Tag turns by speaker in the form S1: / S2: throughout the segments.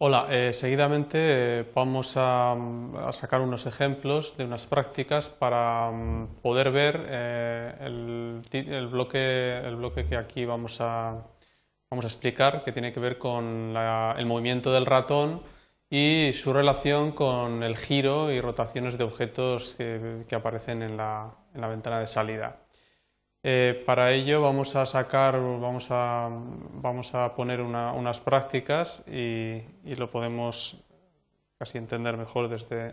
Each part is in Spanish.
S1: Hola, eh, seguidamente eh, vamos a, a, sacar unos ejemplos de unas prácticas para um, poder ver eh, el, bloque, el, bloque, que aquí vamos a, vamos a, explicar, que tiene que ver con el movimiento del ratón y su relación con el giro y rotaciones de objetos que, aparecen en la, ventana de salida. Eh, para ello vamos a sacar, vamos a, vamos a poner una, unas prácticas y, lo podemos casi entender mejor desde,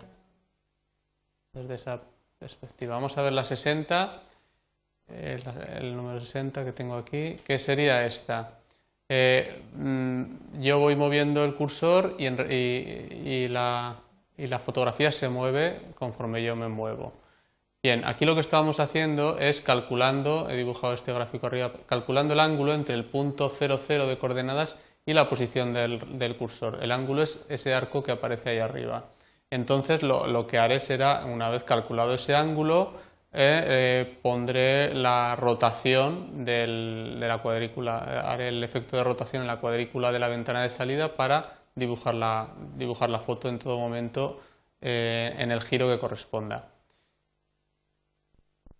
S1: desde esa perspectiva. Vamos a ver la 60, el, el número 60 que tengo aquí, que sería esta. Eh, mm, yo voy moviendo el cursor y, y, la, y la fotografía se mueve conforme yo me muevo. Bien, aquí lo que estábamos haciendo es calculando, he dibujado este gráfico arriba, calculando el ángulo entre el punto 00 de coordenadas y la posición del, cursor. El ángulo es ese arco que aparece ahí arriba. Entonces lo, que haré será, una vez calculado ese ángulo, eh, eh, pondré la rotación de la cuadrícula, haré el efecto de rotación en la cuadrícula de la ventana de salida para dibujar la, foto en todo momento eh, en el giro que corresponda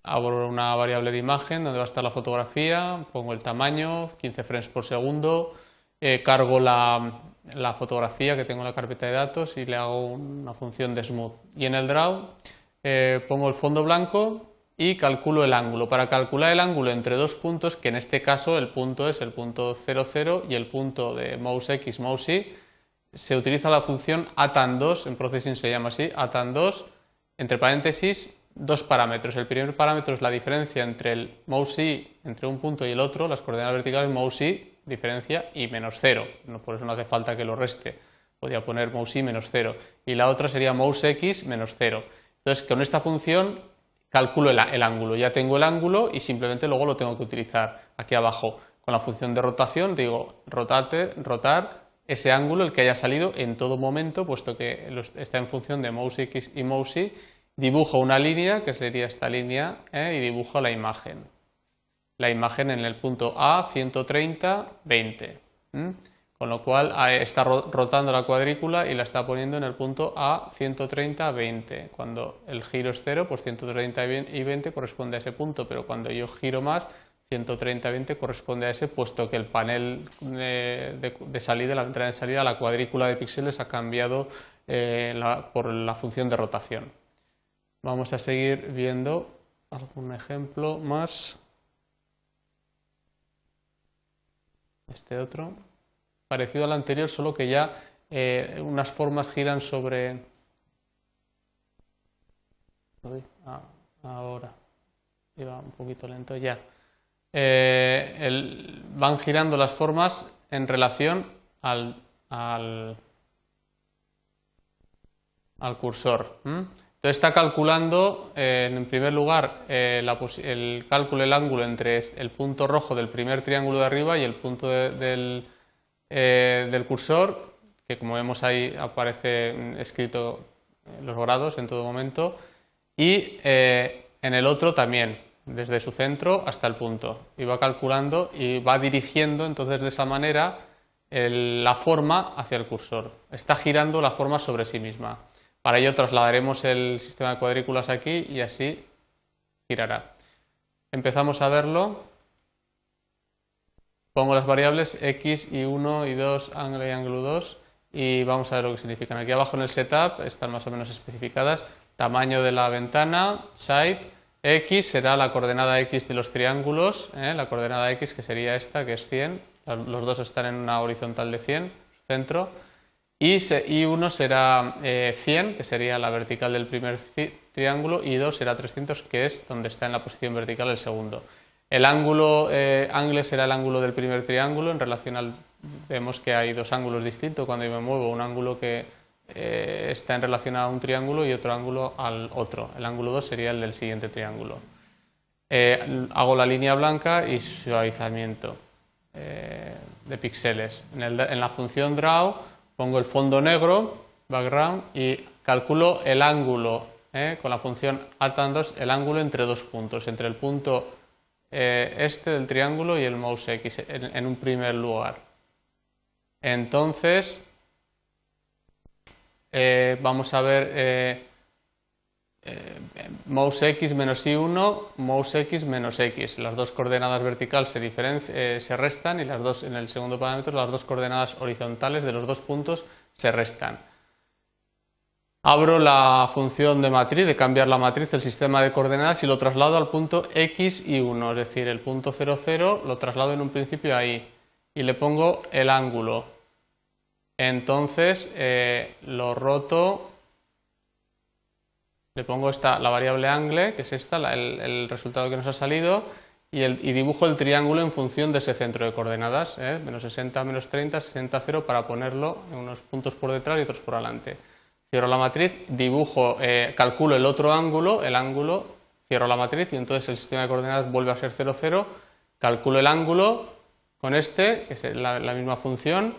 S1: abro una variable de imagen donde va a estar la fotografía, pongo el tamaño, 15 frames por segundo, eh, cargo la, fotografía que tengo en la carpeta de datos y le hago una función de smooth. Y en el draw eh, pongo el fondo blanco y calculo el ángulo. Para calcular el ángulo entre dos puntos, que en este caso el punto es el punto 00 y el punto de mouse X, mouse Y, se utiliza la función atan2, en processing se llama así, atan2, entre paréntesis, dos parámetros. El primer parámetro es la diferencia entre el mouse y entre un punto y el otro, las coordenadas verticales mouse y, diferencia y menos cero. No, por eso no hace falta que lo reste. Podría poner mouse y menos cero. Y la otra sería mouse x menos cero. Entonces, con esta función calculo el, el, ángulo. Ya tengo el ángulo y simplemente luego lo tengo que utilizar aquí abajo. Con la función de rotación digo rotate, rotar ese ángulo, el que haya salido en todo momento, puesto que está en función de mouse x y mouse y, dibujo una línea, que sería esta línea, ¿eh? y dibujo la imagen. La imagen en el punto A, 130, 20. Con lo cual está rotando la cuadrícula y la está poniendo en el punto A, 130, 20. Cuando el giro es 0, pues 130 y 20 corresponde a ese punto, pero cuando yo giro más, 130, 20 corresponde a ese, puesto que el panel de, salida, la ventana de salida, la cuadrícula de píxeles ha cambiado eh, por la función de rotación. Vamos a seguir viendo algún ejemplo más. Este otro. Parecido al anterior, solo que ya eh, unas formas giran sobre... Ah, ahora. Iba un poquito lento ya. Eh, van girando las formas en relación al, al, al cursor. Entonces está calculando, eh, en primer lugar, eh, el cálculo del ángulo entre el punto rojo del primer triángulo de arriba y el punto eh, del, cursor, que como vemos ahí aparece escrito los grados en todo momento, y en el otro también, desde su centro hasta el punto. Y va calculando y va dirigiendo entonces de esa manera la forma hacia el cursor. Está girando la forma sobre sí misma. Para ello trasladaremos el sistema de cuadrículas aquí y así girará. Empezamos a verlo. Pongo las variables x y 1 y 2, ángulo y ángulo 2 y vamos a ver lo que significan. Aquí abajo en el setup están más o menos especificadas. Tamaño de la ventana, side, x será la coordenada x de los triángulos, ¿eh? la coordenada x que sería esta, que es 100. Los dos están en una horizontal de 100, centro y, y uno será eh, 100, que sería la vertical del primer triángulo, y 2 será 300, que es donde está en la posición vertical el segundo. El ángulo eh, angle será el ángulo del primer triángulo, en relación al... vemos que hay dos ángulos distintos cuando yo me muevo, un ángulo que eh, está en relación a un triángulo y otro ángulo al otro. El ángulo 2 sería el del siguiente triángulo. Eh, hago la línea blanca y suavizamiento eh, de píxeles. En, el, en la función draw pongo el fondo negro, background, y calculo el ángulo ¿eh? con la función atan2, el ángulo entre dos puntos, entre el punto eh, este del triángulo y el mouse X en, en, un primer lugar. Entonces, eh, vamos a ver eh, eh, mouse x menos y1, mouse x menos x. Las dos coordenadas verticales se, se restan y las dos, en el segundo parámetro las dos coordenadas horizontales de los dos puntos se restan. Abro la función de matriz, de cambiar la matriz del sistema de coordenadas y lo traslado al punto x y 1, es decir, el punto 0, 0 lo traslado en un principio ahí y le pongo el ángulo. Entonces eh, lo roto, le pongo esta, la variable angle, que es esta, el, resultado que nos ha salido, y, dibujo el triángulo en función de ese centro de coordenadas, ¿eh? menos 60, menos 30, 60, 0, para ponerlo en unos puntos por detrás y otros por delante. Cierro la matriz, dibujo, eh, calculo el otro ángulo, el ángulo, cierro la matriz y entonces el sistema de coordenadas vuelve a ser 0, 0, calculo el ángulo con este, que es la, misma función,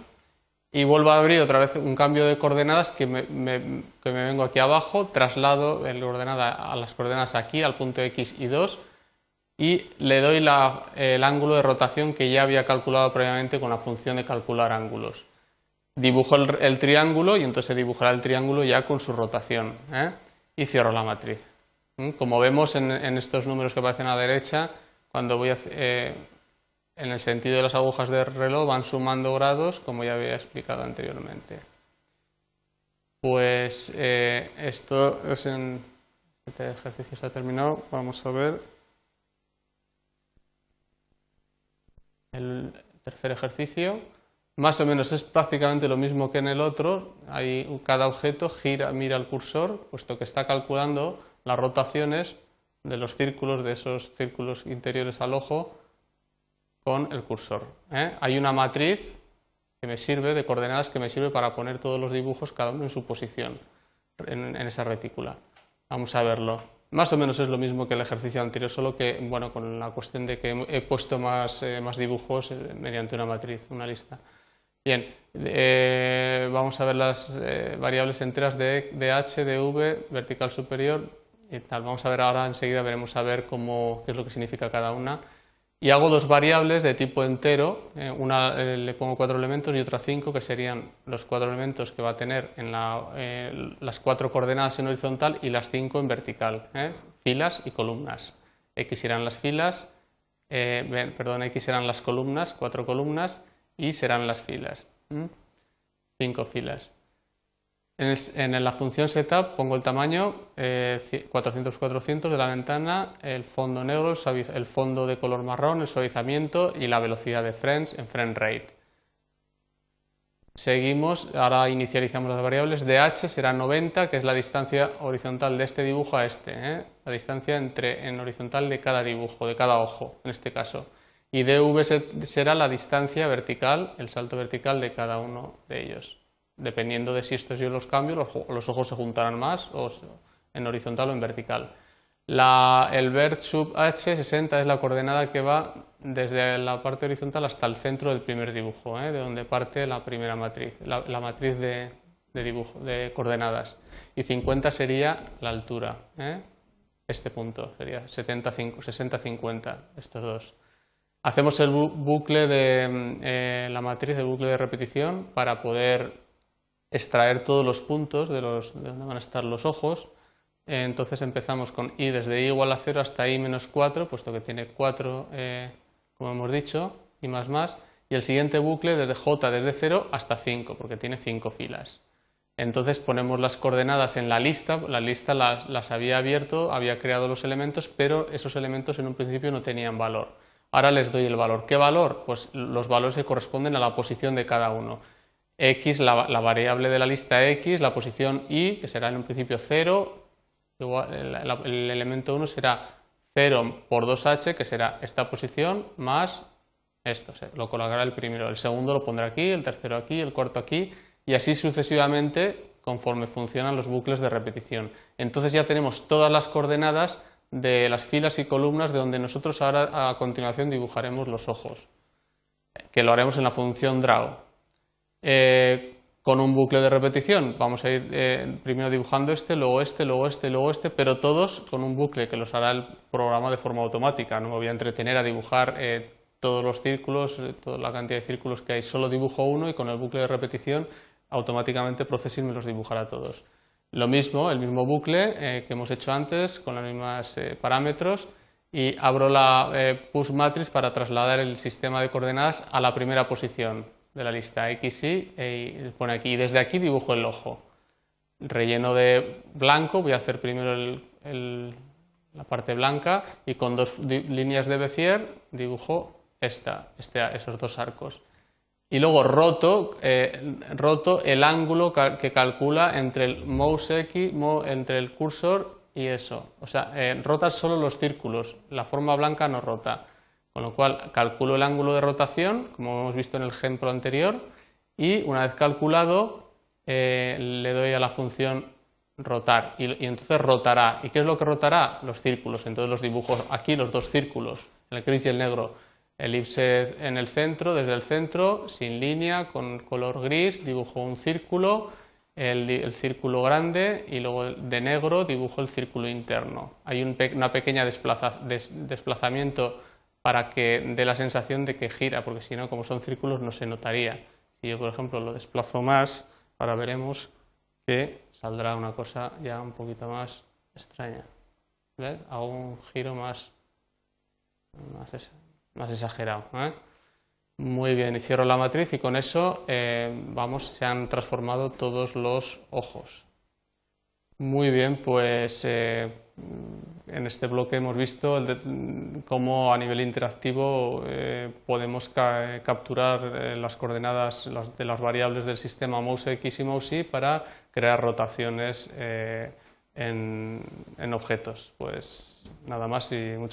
S1: y vuelvo a abrir otra vez un cambio de coordenadas que me, vengo aquí abajo, traslado el a las coordenadas aquí, al punto x y 2, y le doy el ángulo de rotación que ya había calculado previamente con la función de calcular ángulos dibujo el, triángulo y entonces dibujará el triángulo ya con su rotación ¿eh? y cierro la matriz. ¿Mm? Como vemos en, estos números que aparecen a la derecha, cuando voy a, eh, en el sentido de las agujas del reloj van sumando grados, como ya había explicado anteriormente. Pues eh, esto es en... Este ejercicio ha terminado. Vamos a ver el tercer ejercicio. Más o menos es prácticamente lo mismo que en el otro. cada objeto gira, mira el cursor, puesto que está calculando las rotaciones de los círculos, de esos círculos interiores al ojo, con el cursor. ¿eh? Hay una matriz que me sirve, de coordenadas, que me sirve para poner todos los dibujos, cada uno en su posición, en, esa retícula. Vamos a verlo. Más o menos es lo mismo que el ejercicio anterior, solo que, bueno, con la cuestión de que he puesto más, eh, más dibujos eh, mediante una matriz, una lista. Bien, eh, vamos a ver las eh, variables enteras de, h, de v, vertical superior y tal. Vamos a ver ahora, enseguida veremos a ver cómo, qué es lo que significa cada una. Y hago dos variables de tipo entero, eh, una le pongo cuatro elementos y otra cinco, que serían los cuatro elementos que va a tener en las cuatro coordenadas en horizontal y las cinco en vertical, filas y columnas. X serán las filas, perdón, X serán las columnas, cuatro columnas, y serán las filas. Cinco filas. En, la función setup pongo el tamaño 400x400 eh, de la ventana, el fondo negro, el fondo de color marrón, el suavizamiento y la velocidad de frames en frame rate. Seguimos, ahora inicializamos las variables. DH será 90, que es la distancia horizontal de este dibujo a este, ¿eh? la distancia entre, en horizontal de cada dibujo, de cada ojo, en este caso y dv será la distancia vertical, el salto vertical de cada uno de ellos. Dependiendo de si estos yo los cambio, los, ojos se juntarán más o en horizontal o en vertical. el vert sub h 60 es la coordenada que va desde la parte horizontal hasta el centro del primer dibujo, ¿eh? de donde parte la primera matriz, la, matriz de, dibujo, de coordenadas. Y 50 sería la altura, ¿eh? este punto sería 60-50, estos dos. Hacemos el bucle de mm, eh, la matriz, el bucle de repetición, para poder extraer todos los puntos de, los, donde van a estar los ojos. entonces empezamos con i desde i igual a 0 hasta i menos 4, puesto que tiene 4, eh, como hemos dicho, y más más. Y el siguiente bucle desde j desde 0 hasta 5, porque tiene 5 filas. Entonces ponemos las coordenadas en la lista, la lista las había abierto, había creado los elementos, pero esos elementos en un principio no tenían valor. Ahora les doy el valor. ¿Qué valor? Pues los valores que corresponden a la posición de cada uno. X, la, variable de la lista X, la posición Y, que será en un principio 0, el, elemento 1 será 0 por 2H, que será esta posición, más esto, lo colocará el primero, el segundo lo pondrá aquí, el tercero aquí, el cuarto aquí, y así sucesivamente conforme funcionan los bucles de repetición. Entonces ya tenemos todas las coordenadas de las filas y columnas de donde nosotros ahora a continuación dibujaremos los ojos, que lo haremos en la función draw. Eh, con un bucle de repetición vamos a ir eh, primero dibujando este, luego este, luego este, luego este, pero todos con un bucle que los hará el programa de forma automática. No me voy a entretener a dibujar eh, todos los círculos, toda la cantidad de círculos que hay, solo dibujo uno y con el bucle de repetición automáticamente Processing me los dibujará todos. Lo mismo, el mismo bucle eh, que hemos hecho antes con los mismos eh, parámetros y abro la eh, push matrix para trasladar el sistema de coordenadas a la primera posición de la lista X, Y, e, y pone aquí. Desde aquí dibujo el ojo. Relleno de blanco, voy a hacer primero la parte blanca y con dos líneas de Bézier dibujo esta, este, esos dos arcos y luego roto, eh, roto el ángulo que calcula entre el mouse X, entre el cursor y eso. O sea, eh, rota solo los círculos, la forma blanca no rota. Con lo cual calculo el ángulo de rotación, como hemos visto en el ejemplo anterior, y una vez calculado eh, le doy a la función rotar y, entonces rotará. ¿Y qué es lo que rotará? Los círculos. Entonces los dibujos aquí, los dos círculos, el gris y el negro elipse en el centro, desde el centro, sin línea, con color gris, dibujo un círculo, el, círculo grande y luego de negro dibujo el círculo interno. Hay un una pequeña desplazamiento para que dé la sensación de que gira, porque si no, como son círculos, no se notaría. Si yo, por ejemplo, lo desplazo más, ahora veremos que saldrá una cosa ya un poquito más extraña. ¿Ves? Hago un giro más, más exagerado. ¿eh? Muy bien, y cierro la matriz y con eso eh, vamos, se han transformado todos los ojos. Muy bien, pues eh, en este bloque hemos visto cómo a nivel interactivo podemos capturar las coordenadas de las variables del sistema mouse X y mouse Y para crear rotaciones en, en objetos. Pues nada más y muchas